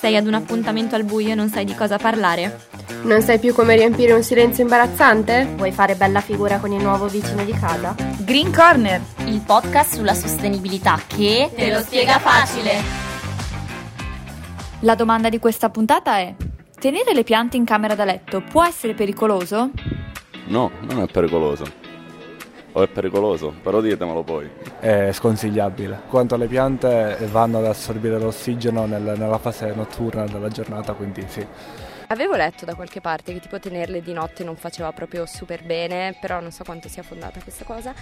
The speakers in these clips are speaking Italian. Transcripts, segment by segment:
Sei ad un appuntamento al buio e non sai di cosa parlare? Non sai più come riempire un silenzio imbarazzante? Vuoi fare bella figura con il nuovo vicino di casa? Green Corner, il podcast sulla sostenibilità che te lo spiega facile. La domanda di questa puntata è: tenere le piante in camera da letto può essere pericoloso? No, non è pericoloso. O è pericoloso? Però ditemelo poi. È sconsigliabile. Quanto alle piante vanno ad assorbire l'ossigeno nel, nella fase notturna della giornata, quindi sì. Avevo letto da qualche parte che tipo tenerle di notte non faceva proprio super bene, però non so quanto sia fondata questa cosa.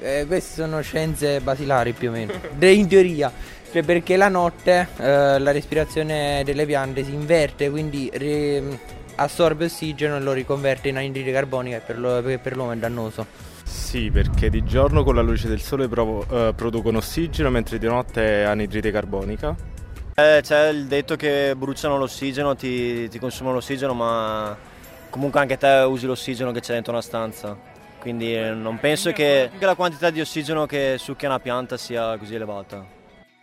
Eh, queste sono scienze basilari più o meno, in teoria, cioè perché la notte eh, la respirazione delle piante si inverte, quindi re, assorbe ossigeno e lo riconverte in anidride carbonica che per, per l'uomo è dannoso. Sì, perché di giorno con la luce del sole provo, eh, producono ossigeno, mentre di notte è anidride carbonica eh, c'è il detto che bruciano l'ossigeno, ti, ti consumano l'ossigeno, ma comunque anche te usi l'ossigeno che c'è dentro una stanza. Quindi eh, non penso che la quantità di ossigeno che succhia una pianta sia così elevata.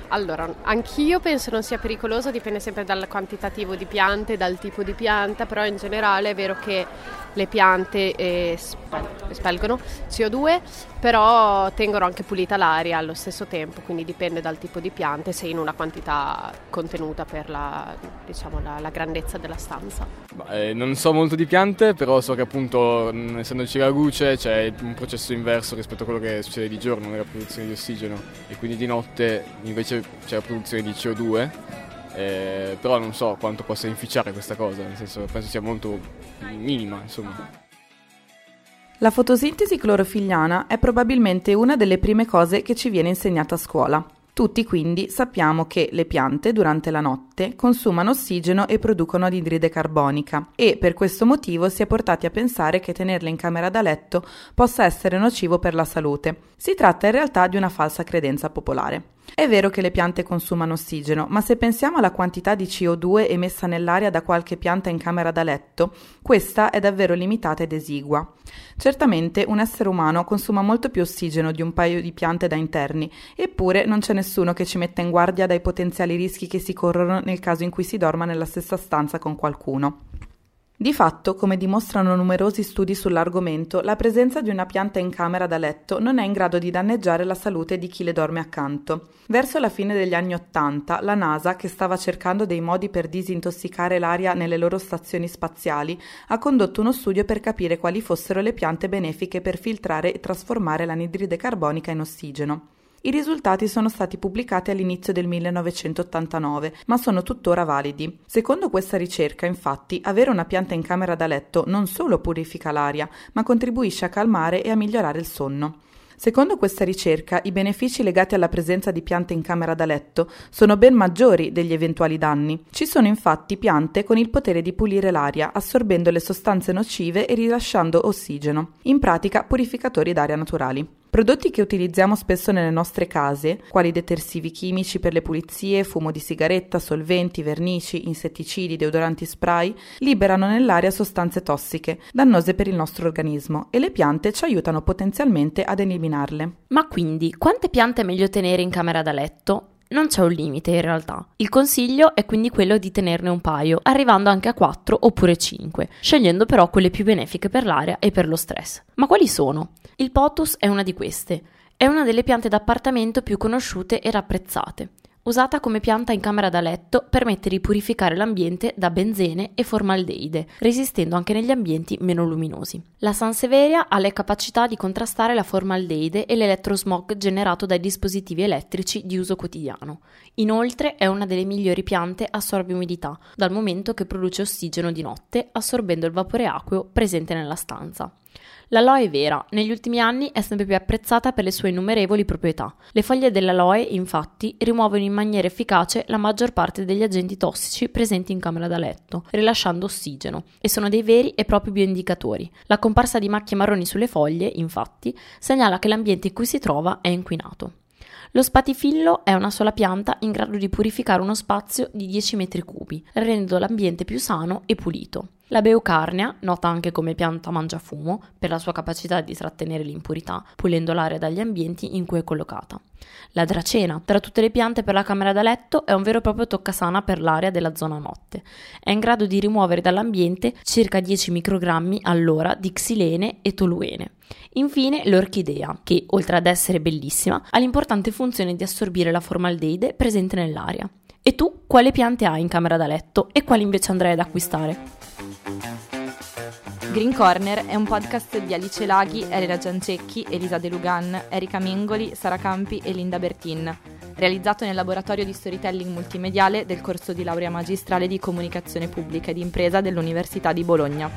Allora, anch'io penso non sia pericoloso, dipende sempre dal quantitativo di piante, dal tipo di pianta, però in generale è vero che le piante eh, espelgono CO2, però tengono anche pulita l'aria allo stesso tempo, quindi dipende dal tipo di piante, se in una quantità contenuta per la, diciamo, la, la grandezza della stanza. Eh, non so molto di piante, però so che appunto essendoci la luce c'è un processo inverso rispetto a quello che succede di giorno nella produzione di ossigeno e quindi di notte invece c'è la produzione di CO2 eh, però non so quanto possa inficiare questa cosa, nel senso penso sia molto minima, insomma. La fotosintesi clorofilliana è probabilmente una delle prime cose che ci viene insegnata a scuola. Tutti quindi sappiamo che le piante durante la notte consumano ossigeno e producono anidride carbonica e per questo motivo si è portati a pensare che tenerle in camera da letto possa essere nocivo per la salute. Si tratta in realtà di una falsa credenza popolare. È vero che le piante consumano ossigeno, ma se pensiamo alla quantità di CO2 emessa nell'aria da qualche pianta in camera da letto, questa è davvero limitata ed esigua. Certamente un essere umano consuma molto più ossigeno di un paio di piante da interni, eppure non c'è nessuno che ci metta in guardia dai potenziali rischi che si corrono nel caso in cui si dorma nella stessa stanza con qualcuno. Di fatto, come dimostrano numerosi studi sull'argomento, la presenza di una pianta in camera da letto non è in grado di danneggiare la salute di chi le dorme accanto. Verso la fine degli anni Ottanta, la NASA, che stava cercando dei modi per disintossicare l'aria nelle loro stazioni spaziali, ha condotto uno studio per capire quali fossero le piante benefiche per filtrare e trasformare l'anidride carbonica in ossigeno. I risultati sono stati pubblicati all'inizio del 1989, ma sono tuttora validi. Secondo questa ricerca, infatti, avere una pianta in camera da letto non solo purifica l'aria, ma contribuisce a calmare e a migliorare il sonno. Secondo questa ricerca, i benefici legati alla presenza di piante in camera da letto sono ben maggiori degli eventuali danni. Ci sono infatti piante con il potere di pulire l'aria, assorbendo le sostanze nocive e rilasciando ossigeno, in pratica purificatori d'aria naturali. Prodotti che utilizziamo spesso nelle nostre case, quali detersivi chimici per le pulizie, fumo di sigaretta, solventi, vernici, insetticidi, deodoranti spray, liberano nell'aria sostanze tossiche, dannose per il nostro organismo e le piante ci aiutano potenzialmente ad eliminarle. Ma quindi, quante piante è meglio tenere in camera da letto? Non c'è un limite in realtà. Il consiglio è quindi quello di tenerne un paio, arrivando anche a 4 oppure 5, scegliendo però quelle più benefiche per l'aria e per lo stress. Ma quali sono? Il potus è una di queste. È una delle piante d'appartamento più conosciute e rapprezzate. Usata come pianta in camera da letto, permette di purificare l'ambiente da benzene e formaldeide, resistendo anche negli ambienti meno luminosi. La Sanseveria ha le capacità di contrastare la formaldeide e l'elettrosmog generato dai dispositivi elettrici di uso quotidiano. Inoltre è una delle migliori piante assorbe umidità, dal momento che produce ossigeno di notte, assorbendo il vapore acqueo presente nella stanza. L'aloe vera negli ultimi anni è sempre più apprezzata per le sue innumerevoli proprietà. Le foglie dell'aloe, infatti, rimuovono in maniera efficace la maggior parte degli agenti tossici presenti in camera da letto, rilasciando ossigeno, e sono dei veri e propri bioindicatori. La comparsa di macchie marroni sulle foglie, infatti, segnala che l'ambiente in cui si trova è inquinato. Lo spatifillo è una sola pianta in grado di purificare uno spazio di 10 metri cubi, rendendo l'ambiente più sano e pulito. La Beucarnia, nota anche come pianta mangiafumo per la sua capacità di trattenere l'impurità, pulendo l'aria dagli ambienti in cui è collocata. La Dracena, tra tutte le piante per la camera da letto, è un vero e proprio toccasana per l'aria della zona notte. È in grado di rimuovere dall'ambiente circa 10 microgrammi all'ora di xilene e toluene. Infine l'orchidea, che oltre ad essere bellissima, ha l'importante funzione di assorbire la formaldeide presente nell'aria. E tu quale piante hai in camera da letto e quali invece andrai ad acquistare? Green Corner è un podcast di Alice Laghi, Elena Giancecchi, Elisa De Lugan, Erika Mingoli, Sara Campi e Linda Bertin, realizzato nel laboratorio di storytelling multimediale del corso di laurea magistrale di comunicazione pubblica ed impresa dell'Università di Bologna.